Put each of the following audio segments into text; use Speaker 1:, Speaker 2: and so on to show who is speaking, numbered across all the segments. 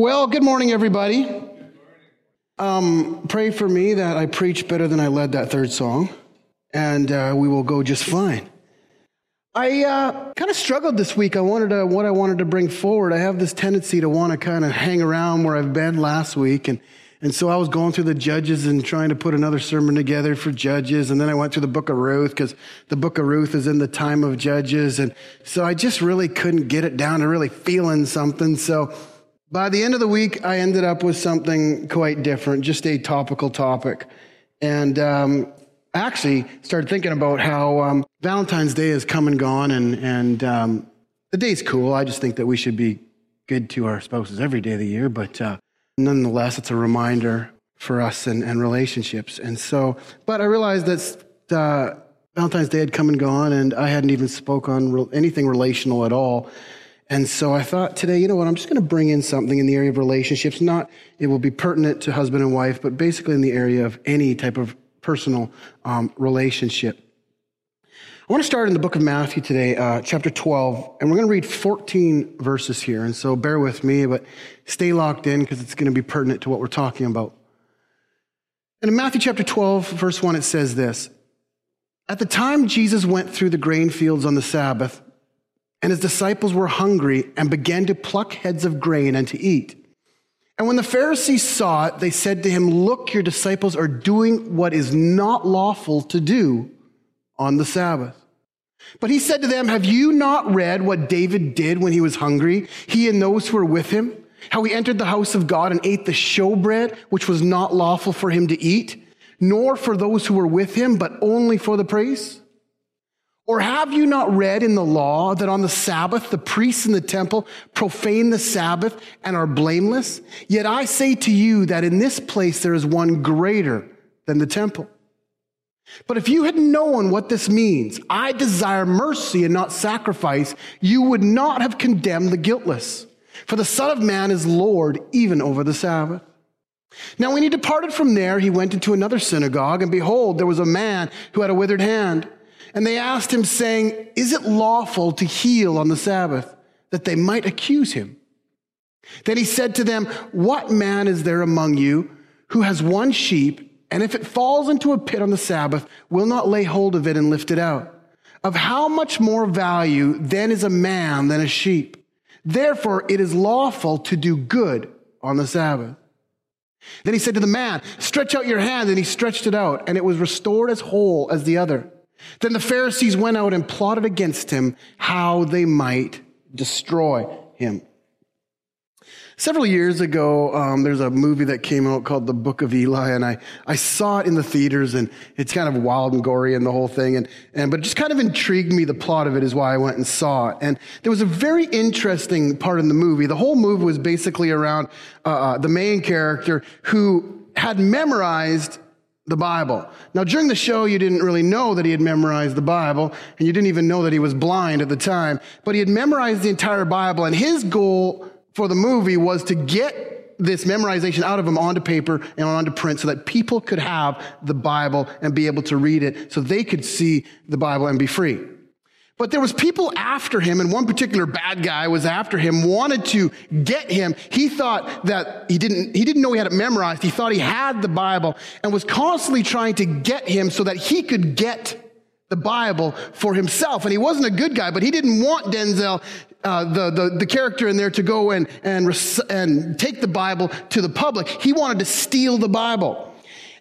Speaker 1: Well, good morning, everybody. Um, pray for me that I preach better than I led that third song, and uh, we will go just fine. I uh, kind of struggled this week. I wanted to, what I wanted to bring forward. I have this tendency to want to kind of hang around where I've been last week, and and so I was going through the Judges and trying to put another sermon together for Judges, and then I went through the Book of Ruth because the Book of Ruth is in the time of Judges, and so I just really couldn't get it down to really feeling something. So by the end of the week, I ended up with something quite different, just a topical topic. And um, actually started thinking about how um, Valentine's Day has come and gone, and, and um, the day's cool. I just think that we should be good to our spouses every day of the year, but uh, nonetheless, it's a reminder for us and, and relationships. And so, but I realized that uh, Valentine's Day had come and gone, and I hadn't even spoke on re- anything relational at all. And so I thought today, you know what, I'm just going to bring in something in the area of relationships. Not, it will be pertinent to husband and wife, but basically in the area of any type of personal um, relationship. I want to start in the book of Matthew today, uh, chapter 12, and we're going to read 14 verses here. And so bear with me, but stay locked in because it's going to be pertinent to what we're talking about. And in Matthew chapter 12, verse 1, it says this At the time Jesus went through the grain fields on the Sabbath, and his disciples were hungry and began to pluck heads of grain and to eat. And when the Pharisees saw it, they said to him, Look, your disciples are doing what is not lawful to do on the Sabbath. But he said to them, Have you not read what David did when he was hungry, he and those who were with him? How he entered the house of God and ate the showbread, which was not lawful for him to eat, nor for those who were with him, but only for the priests? Or have you not read in the law that on the Sabbath the priests in the temple profane the Sabbath and are blameless? Yet I say to you that in this place there is one greater than the temple. But if you had known what this means, I desire mercy and not sacrifice, you would not have condemned the guiltless. For the Son of Man is Lord even over the Sabbath. Now, when he departed from there, he went into another synagogue, and behold, there was a man who had a withered hand. And they asked him, saying, Is it lawful to heal on the Sabbath? That they might accuse him. Then he said to them, What man is there among you who has one sheep, and if it falls into a pit on the Sabbath, will not lay hold of it and lift it out? Of how much more value then is a man than a sheep? Therefore, it is lawful to do good on the Sabbath. Then he said to the man, Stretch out your hand. And he stretched it out, and it was restored as whole as the other. Then the Pharisees went out and plotted against him how they might destroy him. Several years ago, um, there's a movie that came out called The Book of Eli, and I, I saw it in the theaters, and it's kind of wild and gory and the whole thing, and, and but it just kind of intrigued me. The plot of it is why I went and saw it. And there was a very interesting part in the movie. The whole movie was basically around uh, uh the main character who had memorized the Bible. Now, during the show, you didn't really know that he had memorized the Bible, and you didn't even know that he was blind at the time, but he had memorized the entire Bible, and his goal for the movie was to get this memorization out of him onto paper and onto print so that people could have the Bible and be able to read it so they could see the Bible and be free. But there was people after him, and one particular bad guy was after him, wanted to get him. He thought that he didn't, he didn't know he had it memorized. He thought he had the Bible and was constantly trying to get him so that he could get the Bible for himself. And he wasn't a good guy, but he didn't want Denzel, uh, the, the, the character in there to go and, and, and take the Bible to the public. He wanted to steal the Bible.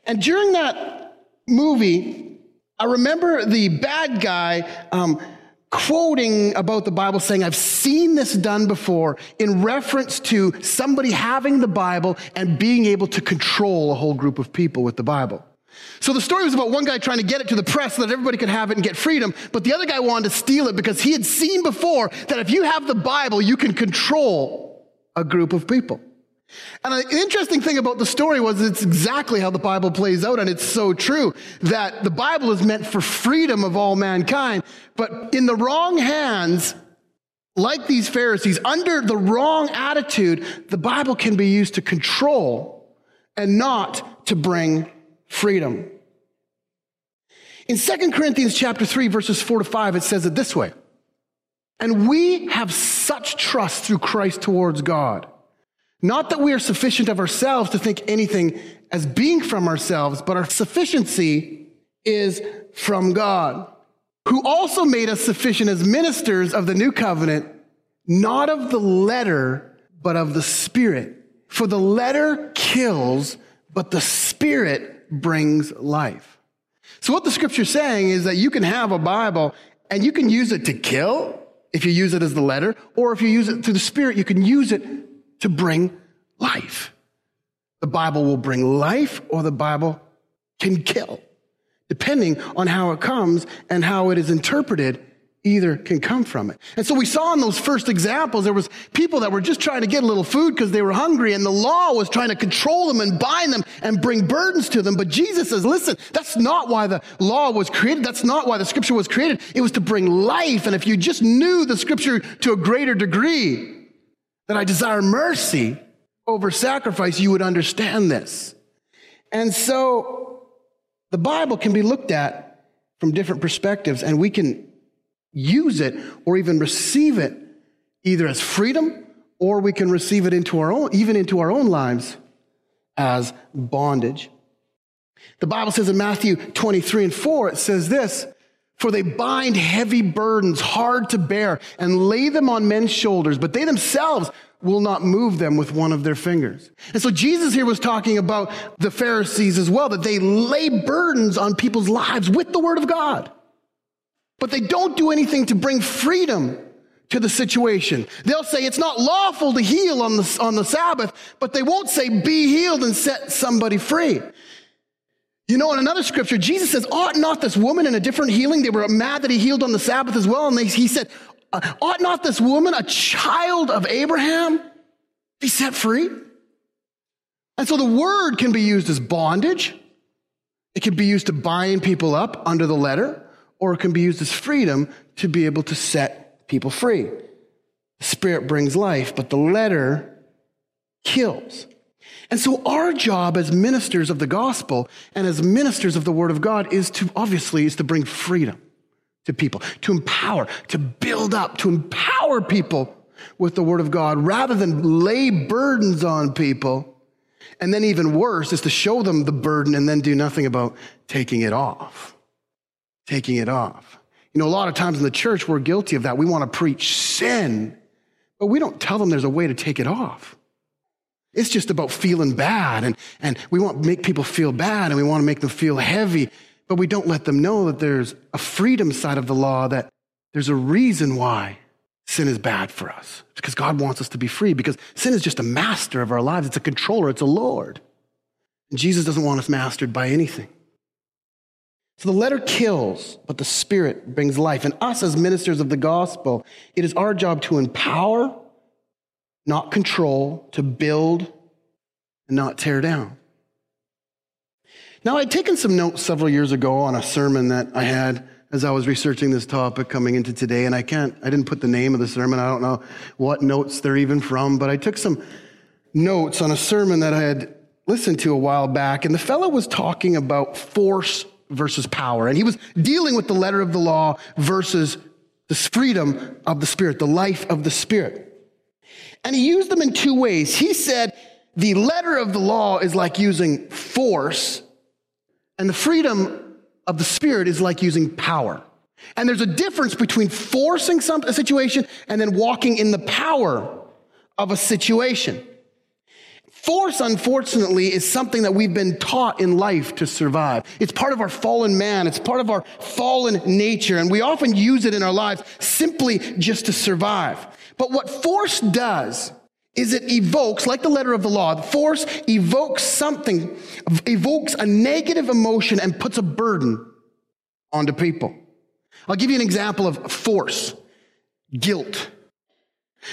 Speaker 1: And during that movie, I remember the bad guy, um, quoting about the Bible saying, I've seen this done before in reference to somebody having the Bible and being able to control a whole group of people with the Bible. So the story was about one guy trying to get it to the press so that everybody could have it and get freedom, but the other guy wanted to steal it because he had seen before that if you have the Bible, you can control a group of people. And an interesting thing about the story was it's exactly how the Bible plays out, and it's so true that the Bible is meant for freedom of all mankind, but in the wrong hands, like these Pharisees, under the wrong attitude, the Bible can be used to control and not to bring freedom. In 2 Corinthians chapter 3 verses 4 to 5 it says it this way. And we have such trust through Christ towards God Not that we are sufficient of ourselves to think anything as being from ourselves, but our sufficiency is from God, who also made us sufficient as ministers of the new covenant, not of the letter, but of the spirit. For the letter kills, but the spirit brings life. So what the scripture's saying is that you can have a Bible and you can use it to kill if you use it as the letter, or if you use it through the spirit, you can use it to bring life. The Bible will bring life or the Bible can kill, depending on how it comes and how it is interpreted either can come from it. And so we saw in those first examples, there was people that were just trying to get a little food because they were hungry and the law was trying to control them and bind them and bring burdens to them. But Jesus says, listen, that's not why the law was created. That's not why the scripture was created. It was to bring life. And if you just knew the scripture to a greater degree, that I desire mercy over sacrifice, you would understand this. And so the Bible can be looked at from different perspectives and we can use it or even receive it either as freedom or we can receive it into our own, even into our own lives as bondage. The Bible says in Matthew 23 and 4, it says this, for they bind heavy burdens hard to bear and lay them on men's shoulders, but they themselves will not move them with one of their fingers. And so Jesus here was talking about the Pharisees as well, that they lay burdens on people's lives with the word of God. But they don't do anything to bring freedom to the situation. They'll say it's not lawful to heal on the, on the Sabbath, but they won't say be healed and set somebody free. You know, in another scripture, Jesus says, ought not this woman in a different healing? They were mad that he healed on the Sabbath as well. And they, he said, uh, ought not this woman, a child of Abraham, be set free? And so the word can be used as bondage. It can be used to bind people up under the letter or it can be used as freedom to be able to set people free. The Spirit brings life, but the letter kills. And so our job as ministers of the gospel and as ministers of the word of God is to obviously is to bring freedom to people, to empower, to build up, to empower people with the word of God rather than lay burdens on people. And then even worse is to show them the burden and then do nothing about taking it off taking it off. You know, a lot of times in the church, we're guilty of that. We want to preach sin, but we don't tell them there's a way to take it off. It's just about feeling bad, and, and we want to make people feel bad, and we want to make them feel heavy, but we don't let them know that there's a freedom side of the law, that there's a reason why sin is bad for us. Because God wants us to be free, because sin is just a master of our lives, it's a controller, it's a Lord. And Jesus doesn't want us mastered by anything. So the letter kills, but the spirit brings life. And us as ministers of the gospel, it is our job to empower, not control, to build, and not tear down. Now, I'd taken some notes several years ago on a sermon that I had as I was researching this topic coming into today, and I can't, I didn't put the name of the sermon. I don't know what notes they're even from, but I took some notes on a sermon that I had listened to a while back, and the fellow was talking about force versus power. And he was dealing with the letter of the law versus the freedom of the Spirit, the life of the Spirit. And he used them in two ways. He said the letter of the law is like using force, and the freedom of the Spirit is like using power. And there's a difference between forcing some, a situation and then walking in the power of a situation. Force, unfortunately, is something that we've been taught in life to survive. It's part of our fallen man. It's part of our fallen nature. And we often use it in our lives simply just to survive. But what force does is it evokes, like the letter of the law, force evokes something, evokes a negative emotion and puts a burden onto people. I'll give you an example of force. Guilt.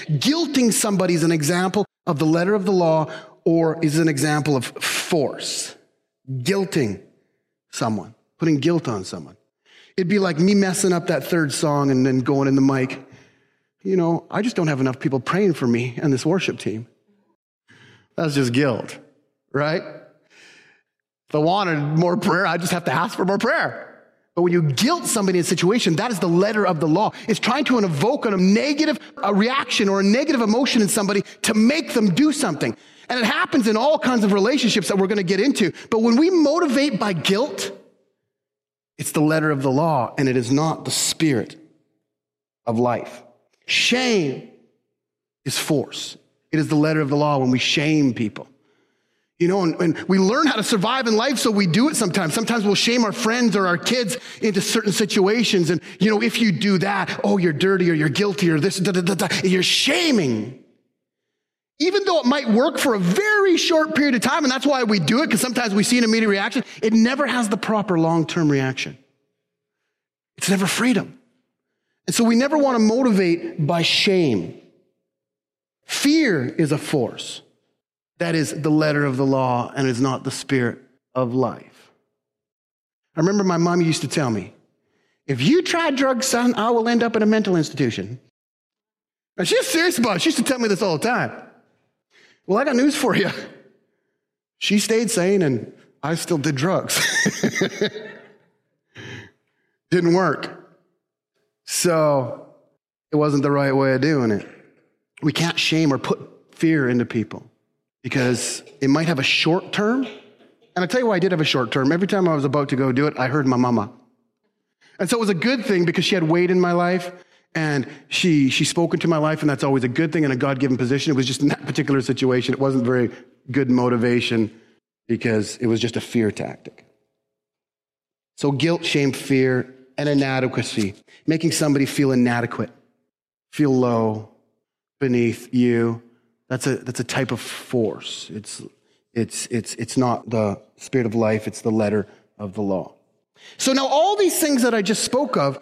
Speaker 1: Guilting somebody is an example of the letter of the law or is an example of force, guilting someone, putting guilt on someone. It'd be like me messing up that third song and then going in the mic. You know, I just don't have enough people praying for me and this worship team. That's just guilt, right? If I wanted more prayer, I just have to ask for more prayer. But when you guilt somebody in a situation, that is the letter of the law. It's trying to evoke a negative reaction or a negative emotion in somebody to make them do something. And it happens in all kinds of relationships that we're going to get into. But when we motivate by guilt, it's the letter of the law and it is not the spirit of life. Shame is force. It is the letter of the law when we shame people. You know, and, and, we learn how to survive in life, so we do it sometimes. Sometimes we'll shame our friends or our kids into certain situations. And, you know, if you do that, oh, you're dirty or you're guilty or this, da, da, da, you're shaming. Even though it might work for a very short period of time, and that's why we do it, because sometimes we see an immediate reaction, it never has the proper long term reaction. It's never freedom. And so we never want to motivate by shame. Fear is a force. That is the letter of the law and is not the spirit of life. I remember my mom used to tell me, if you try drugs, son, I will end up in a mental institution. And she's serious about it. She used to tell me this all the time. Well, I got news for you. She stayed sane and I still did drugs. Didn't work. So it wasn't the right way of doing it. We can't shame or put fear into people because it might have a short term. And I tell you why I did have a short term. Every time I was about to go do it, I heard my mama. And so it was a good thing because she had weight in my life and she, she spoke into my life, and that's always a good thing in a God given position. It was just in that particular situation, it wasn't very good motivation because it was just a fear tactic. So guilt, shame, fear, and inadequacy, making somebody feel inadequate, feel low, beneath you. That's a, that's a type of force. It's, it's, it's, it's not the spirit of life, it's the letter of the law. So now all these things that I just spoke of,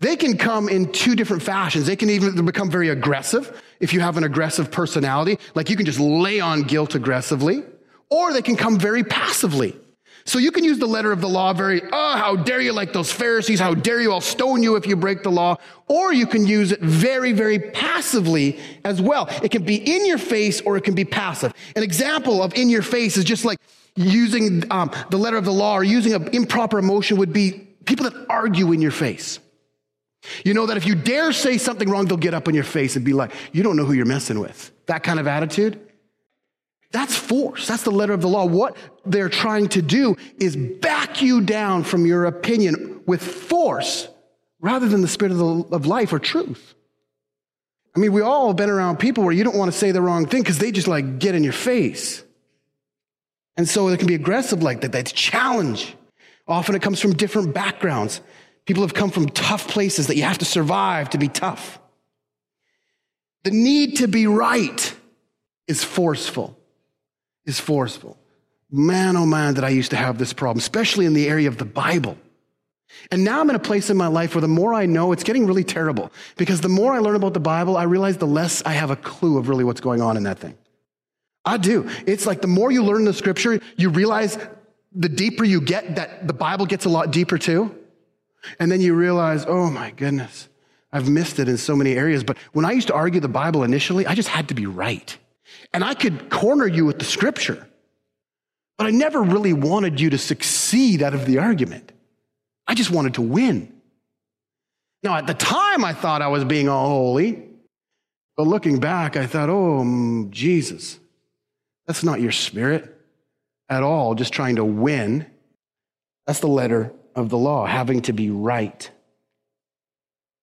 Speaker 1: they can come in two different fashions. They can even become very aggressive if you have an aggressive personality, like you can just lay on guilt aggressively, or they can come very passively. So you can use the letter of the law very, oh, how dare you like those Pharisees? How dare you? I'll stone you if you break the law. Or you can use it very, very passively as well. It can be in your face or it can be passive. An example of in your face is just like using um, the letter of the law or using an improper emotion would be people that argue in your face. You know that if you dare say something wrong, they'll get up in your face and be like, you don't know who you're messing with. That kind of attitude. That's force. That's the letter of the law. What they're trying to do is back you down from your opinion with force rather than the spirit of, the, of life or truth. I mean, we all have been around people where you don't want to say the wrong thing because they just like get in your face. And so it can be aggressive like that. That's challenge. Often it comes from different backgrounds. People have come from tough places that you have to survive to be tough. The need to be right is forceful is forceful. Man, oh man, that I used to have this problem, especially in the area of the Bible. And now I'm in a place in my life where the more I know, it's getting really terrible. Because the more I learn about the Bible, I realize the less I have a clue of really what's going on in that thing. I do. It's like the more you learn the scripture, you realize the deeper you get, that the Bible gets a lot deeper too. And then you realize, oh my goodness, I've missed it in so many areas. But when I used to argue the Bible initially, I just had to be right. And I could corner you with the scripture, but I never really wanted you to succeed out of the argument. I just wanted to win. Now, at the time, I thought I was being all holy, but looking back, I thought, oh, mm, Jesus, that's not your spirit at all, just trying to win. That's the letter of the law, having to be right.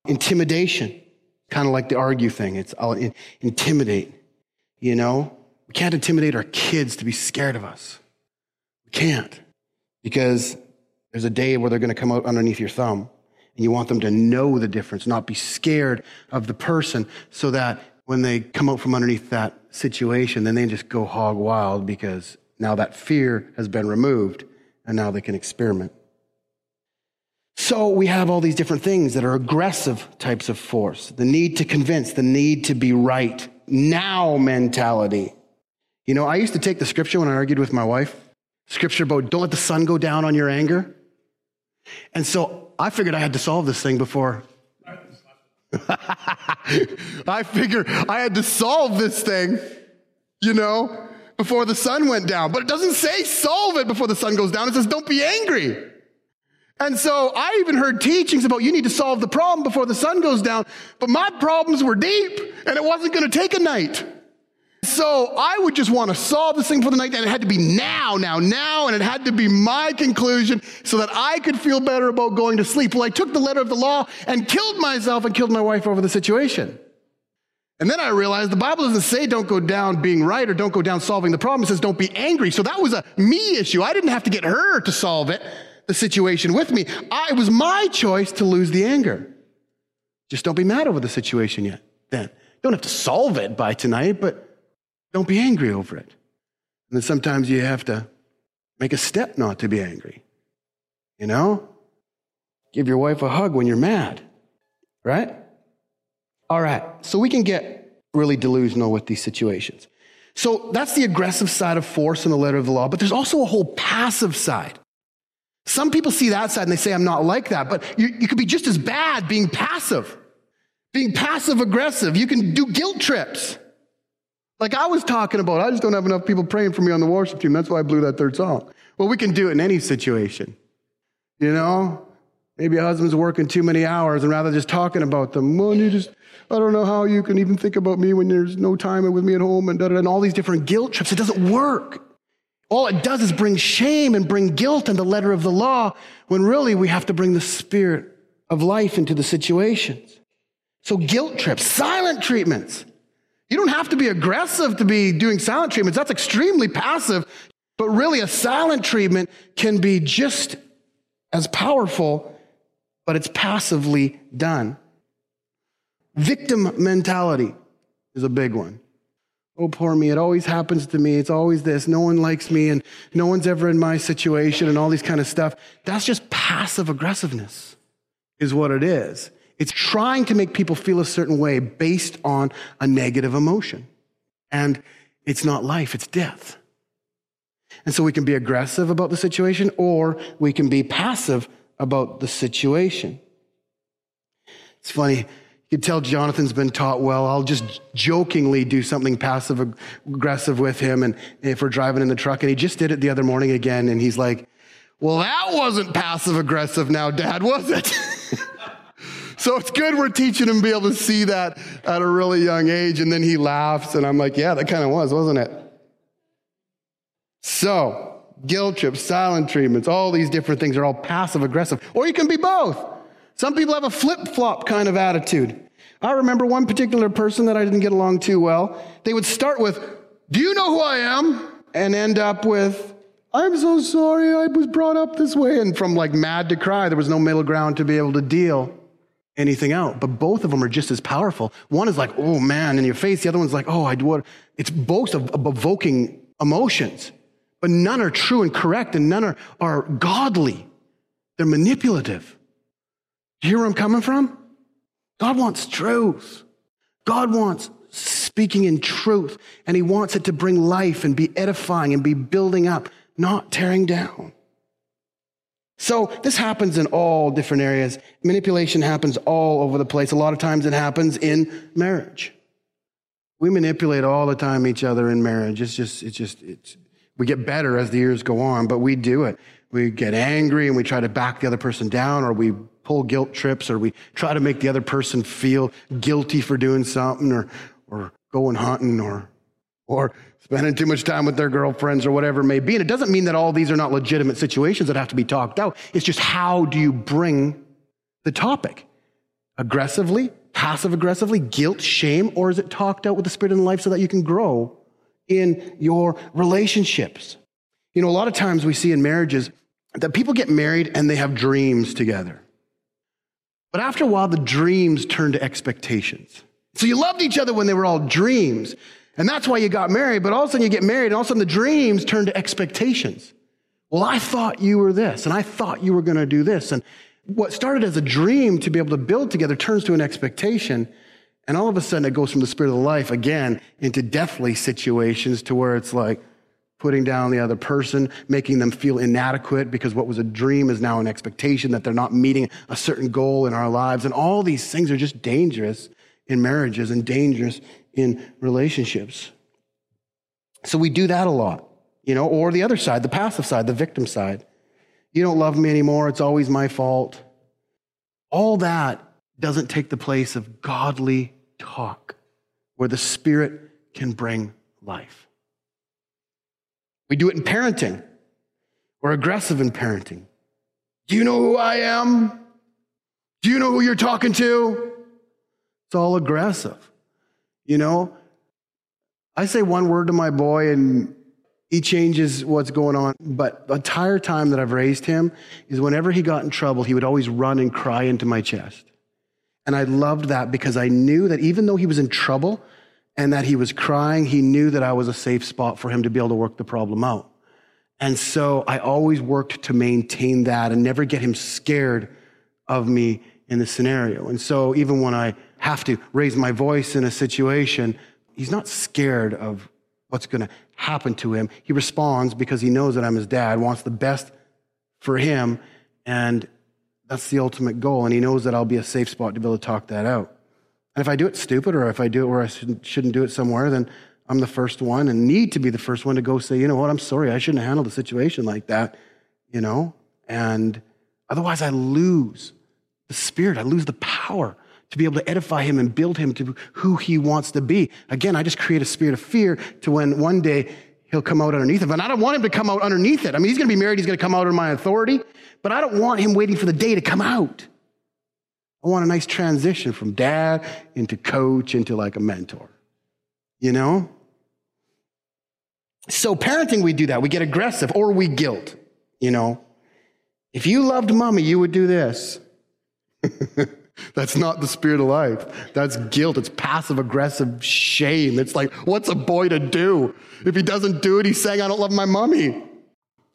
Speaker 1: Intimidation, kind of like the argue thing. It's I'll intimidate. You know, we can't intimidate our kids to be scared of us. We can't because there's a day where they're going to come out underneath your thumb and you want them to know the difference, not be scared of the person so that when they come out from underneath that situation, then they just go hog wild because now that fear has been removed and now they can experiment. So we have all these different things that are aggressive types of force the need to convince, the need to be right, now mentality. You know, I used to take the scripture when I argued with my wife, scripture about don't let the sun go down on your anger. And so I figured I had to solve this thing before. I figured I had to solve this thing, you know, before the sun went down. But it doesn't say solve it before the sun goes down. It says don't be angry. And so I even heard teachings about you need to solve the problem before the sun goes down, but my problems were deep and it wasn't going to take a night. So I would just want to solve this thing for the night, and it had to be now, now, now, and it had to be my conclusion so that I could feel better about going to sleep. Well, I took the letter of the law and killed myself and killed my wife over the situation. And then I realized the Bible doesn't say don't go down being right or don't go down solving the problem. It says don't be angry. So that was a me issue. I didn't have to get her to solve it, the situation with me. I, it was my choice to lose the anger. Just don't be mad over the situation yet. Then don't have to solve it by tonight, but don't be angry over it. And then sometimes you have to make a step not to be angry. You know? Give your wife a hug when you're mad, right? All right, so we can get really delusional with these situations. So that's the aggressive side of force in the letter of the law, but there's also a whole passive side. Some people see that side and they say, I'm not like that, but you, you could be just as bad being passive, being passive aggressive. You can do guilt trips. Like I was talking about, I just don't have enough people praying for me on the worship team. That's why I blew that third song. Well, we can do it in any situation. You know? Maybe a husband's working too many hours and rather just talking about them, well, you just, I don't know how you can even think about me when there's no time with me at home and, and all these different guilt trips. It doesn't work. All it does is bring shame and bring guilt in the letter of the law when really we have to bring the spirit of life into the situations. So guilt trips, silent treatments. You don't have to be aggressive to be doing silent treatments. That's extremely passive. But really, a silent treatment can be just as powerful, but it's passively done. Victim mentality is a big one. Oh, poor me. It always happens to me. It's always this. No one likes me and no one's ever in my situation and all these kind of stuff. That's just passive aggressiveness, is what it is. It's trying to make people feel a certain way based on a negative emotion. And it's not life, it's death. And so we can be aggressive about the situation or we can be passive about the situation. It's funny. You can tell Jonathan's been taught well. I'll just jokingly do something passive aggressive with him. And if we're driving in the truck, and he just did it the other morning again. And he's like, Well, that wasn't passive aggressive now, Dad, was it? So it's good we're teaching him to be able to see that at a really young age. And then he laughs, and I'm like, yeah, that kind of was, wasn't it? So, guilt trips, silent treatments, all these different things are all passive aggressive. Or you can be both. Some people have a flip flop kind of attitude. I remember one particular person that I didn't get along too well. They would start with, Do you know who I am? and end up with, I'm so sorry I was brought up this way. And from like mad to cry, there was no middle ground to be able to deal anything out. But both of them are just as powerful. One is like, oh man, in your face. The other one's like, oh, I do what? It's both of, evoking emotions, but none are true and correct, and none are, are godly. They're manipulative. Do you hear where I'm coming from? God wants truth. God wants speaking in truth, and He wants it to bring life and be edifying and be building up, not tearing down. So this happens in all different areas. Manipulation happens all over the place. A lot of times it happens in marriage. We manipulate all the time each other in marriage. It's just, it's just, it's, we get better as the years go on, but we do it. We get angry and we try to back the other person down or we pull guilt trips or we try to make the other person feel guilty for doing something or, or going hunting or, or spending too much time with their girlfriends or whatever it may be. And it doesn't mean that all these are not legitimate situations that have to be talked out. It's just how do you bring the topic? Aggressively, passive aggressively, guilt, shame, or is it talked out with the Spirit in life so that you can grow in your relationships? You know, a lot of times we see in marriages that people get married and they have dreams together. But after a while, the dreams turn to expectations. So you loved each other when they were all dreams. And that's why you got married, but all of a sudden you get married, and all of a sudden the dreams turn to expectations. Well, I thought you were this, and I thought you were going to do this. And what started as a dream to be able to build together turns to an expectation. And all of a sudden it goes from the spirit of life again into deathly situations to where it's like putting down the other person, making them feel inadequate because what was a dream is now an expectation that they're not meeting a certain goal in our lives. And all these things are just dangerous in marriages and dangerous in relationships. So we do that a lot, you know, or the other side, the passive side, the victim side. You don't love me anymore. It's always my fault. All that doesn't take the place of godly talk where the Spirit can bring life. We do it in parenting. We're aggressive in parenting. Do you know who I am? Do you know who you're talking to? It's all aggressive. You know, I say one word to my boy and he changes what's going on. But the entire time that I've raised him is whenever he got in trouble, he would always run and cry into my chest. And I loved that because I knew that even though he was in trouble and that he was crying, he knew that I was a safe spot for him to be able to work the problem out. And so I always worked to maintain that and never get him scared of me in the scenario. And so even when I have to raise my voice in a situation, he's not scared of what's going to happen to him. He responds because he knows that I'm his dad, wants the best for him, and that's the ultimate goal. And he knows that I'll be a safe spot to be able to talk that out. And if I do it stupid or if I do it where I shouldn't do it somewhere, then I'm the first one and need to be the first one to go say, you know what, I'm sorry, I shouldn't have handled situation like that, you know? And otherwise, I lose the Spirit. I lose the power to be able to edify him and build him to who he wants to be. Again, I just create a spirit of fear to when one day he'll come out underneath it. And I don't want him to come out underneath it. I mean, he's going to be married, he's going to come out under my authority, but I don't want him waiting for the day to come out. I want a nice transition from dad into coach into like a mentor. You know? So, parenting, we do that. We get aggressive or we guilt. You know? If you loved mommy, you would do this. That's not the spirit of life. That's guilt. It's passive aggressive shame. It's like, what's a boy to do? If he doesn't do it, he's saying, I don't love my mommy.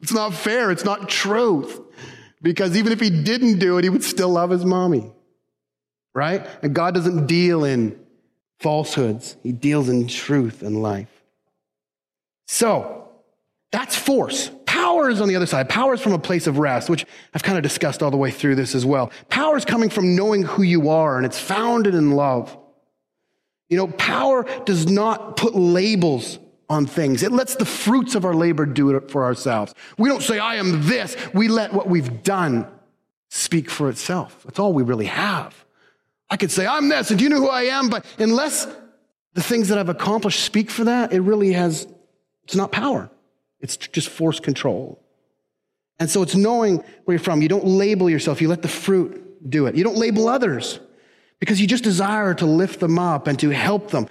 Speaker 1: It's not fair. It's not truth. Because even if he didn't do it, he would still love his mommy. Right? And God doesn't deal in falsehoods, he deals in truth and life. So, that's force. Power is on the other side. Power is from a place of rest, which I've kind of discussed all the way through this as well. Power is coming from knowing who you are, and it's founded in love. You know, power does not put labels on things. It lets the fruits of our labor do it for ourselves. We don't say, I am this. We let what we've done speak for itself. That's all we really have. I could say, I'm this, and do you know who I am? But unless the things that I've accomplished speak for that, it really has, it's not power. It's just force control. And so it's knowing where you're from. You don't label yourself, you let the fruit do it. You don't label others because you just desire to lift them up and to help them.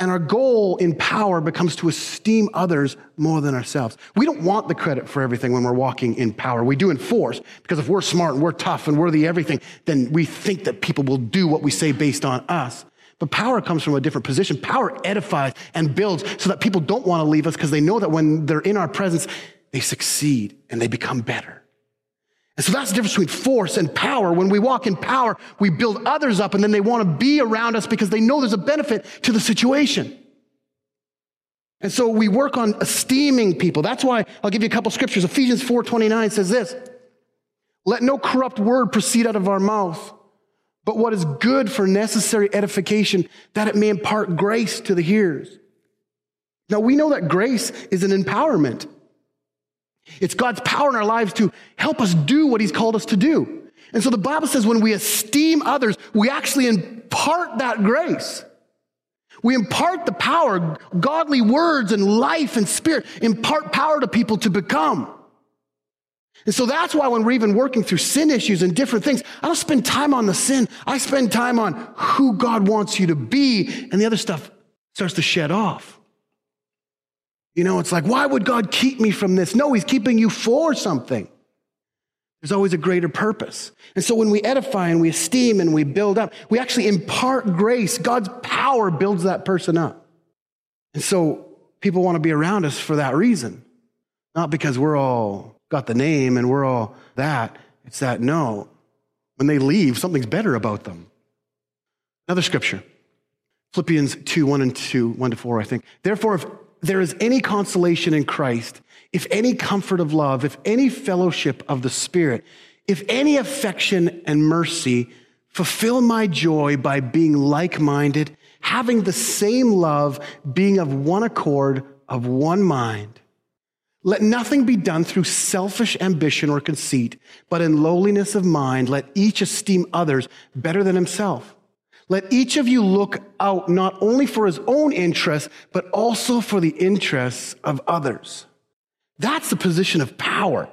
Speaker 1: And our goal in power becomes to esteem others more than ourselves. We don't want the credit for everything when we're walking in power. We do in force because if we're smart and we're tough and we're the everything, then we think that people will do what we say based on us. But power comes from a different position. Power edifies and builds so that people don't want to leave us because they know that when they're in our presence, they succeed and they become better. And so that's the difference between force and power. When we walk in power, we build others up and then they want to be around us because they know there's a benefit to the situation. And so we work on esteeming people. That's why I'll give you a couple scriptures. Ephesians 4:29 says this: "Let no corrupt word proceed out of our mouth, but what is good for necessary edification, that it may impart grace to the hearers. Now we know that grace is an empowerment. It's God's power in our lives to help us do what He's called us to do. And so the Bible says when we esteem others, we actually impart that grace. We impart the power, godly words and life and spirit impart power to people to become. And so that's why when we're even working through sin issues and different things, I don't spend time on the sin. I spend time on who God wants you to be, and the other stuff starts to shed off. You know, it's like, why would God keep me from this? No, He's keeping you for something. There's always a greater purpose. And so when we edify and we esteem and we build up, we actually impart grace. God's power builds that person up. And so people want to be around us for that reason, not because we're all got the name and we're all that. It's that no, when they leave, something's better about them. Another scripture, Philippians 2 1 and 2, 1 to 4, I think. Therefore, if there is any consolation in Christ, if any comfort of love, if any fellowship of the Spirit, if any affection and mercy, fulfill my joy by being like minded, having the same love, being of one accord, of one mind. Let nothing be done through selfish ambition or conceit, but in lowliness of mind, let each esteem others better than himself. Let each of you look out not only for his own interests, but also for the interests of others. That's the position of power.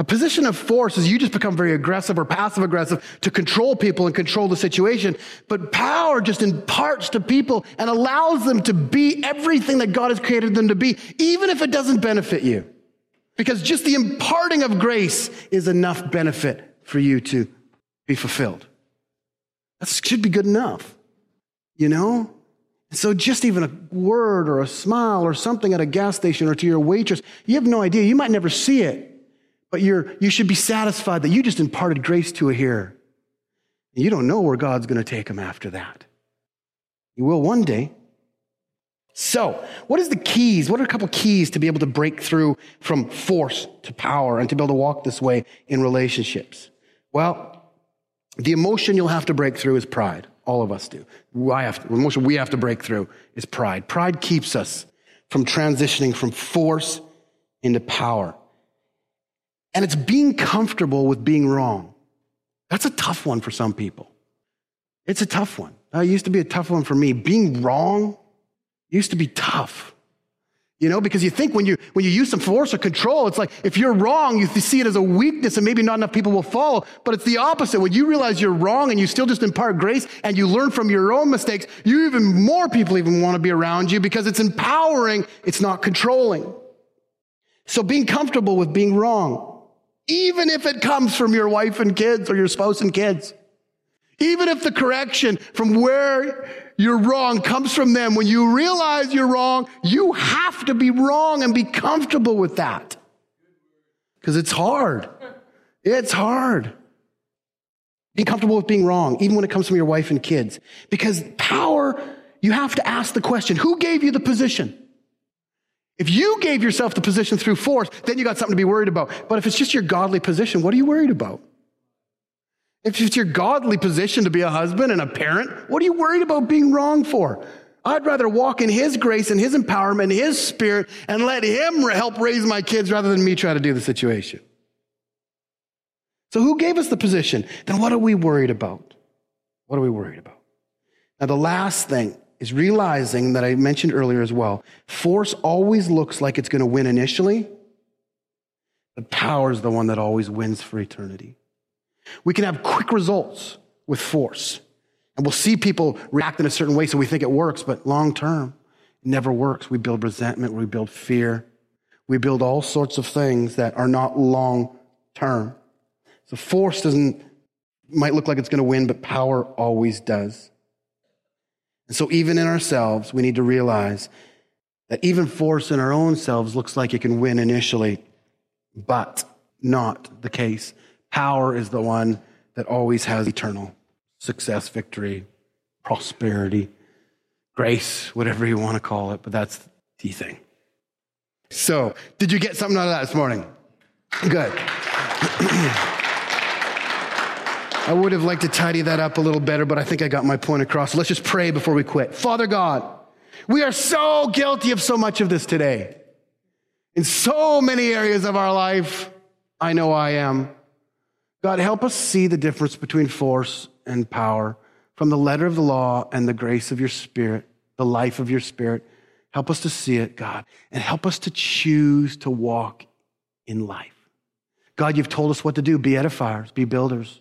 Speaker 1: A position of force is you just become very aggressive or passive aggressive to control people and control the situation. But power just imparts to people and allows them to be everything that God has created them to be, even if it doesn't benefit you. Because just the imparting of grace is enough benefit for you to be fulfilled. That should be good enough, you know? So just even a word or a smile or something at a gas station or to your waitress, you have no idea. You might never see it, but you're, you should be satisfied that you just imparted grace to a hearer. You don't know where God's going to take him after that. You will one day. So, what is the keys? What are a couple keys to be able to break through from force to power and to be able to walk this way in relationships? Well, the emotion you'll have to break through is pride. All of us do. I have to, the emotion we have to break through is pride. Pride keeps us from transitioning from force into power. And it's being comfortable with being wrong. That's a tough one for some people. It's a tough one. It used to be a tough one for me. Being wrong used to be tough. You know, because you think when you, when you use some force or control, it's like if you're wrong, you see it as a weakness and maybe not enough people will follow. But it's the opposite. When you realize you're wrong and you still just impart grace and you learn from your own mistakes, you even more people even want to be around you because it's empowering. It's not controlling. So being comfortable with being wrong, even if it comes from your wife and kids or your spouse and kids, even if the correction from where you're wrong comes from them, when you realize you're wrong, you have to be wrong and be comfortable with that. Because it's hard. It's hard. Be comfortable with being wrong, even when it comes from your wife and kids. Because power, you have to ask the question who gave you the position? If you gave yourself the position through force, then you got something to be worried about. But if it's just your godly position, what are you worried about? If it's your godly position to be a husband and a parent, what are you worried about being wrong for? I'd rather walk in His grace and His empowerment, His spirit, and let Him help raise my kids rather than me try to do the situation. So, who gave us the position? Then what are we worried about? What are we worried about? Now, the last thing is realizing that I mentioned earlier as well force always looks like it's going to win initially, but power is the one that always wins for eternity. We can have quick results with force. And we'll see people react in a certain way, so we think it works, but long term, it never works. We build resentment, we build fear, we build all sorts of things that are not long term. So force doesn't, might look like it's going to win, but power always does. And so even in ourselves, we need to realize that even force in our own selves looks like it can win initially, but not the case. Power is the one that always has eternal success, victory, prosperity, grace, whatever you want to call it, but that's the thing. So, did you get something out of that this morning? Good. I would have liked to tidy that up a little better, but I think I got my point across. Let's just pray before we quit. Father God, we are so guilty of so much of this today. In so many areas of our life, I know I am. God, help us see the difference between force and power from the letter of the law and the grace of your spirit, the life of your spirit. Help us to see it, God, and help us to choose to walk in life. God, you've told us what to do be edifiers, be builders,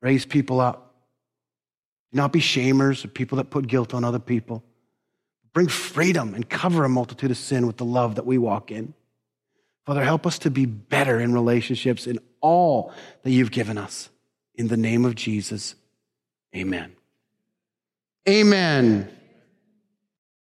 Speaker 1: raise people up. Do not be shamers or people that put guilt on other people. Bring freedom and cover a multitude of sin with the love that we walk in. Father, help us to be better in relationships in all that you've given us. In the name of Jesus, amen. Amen.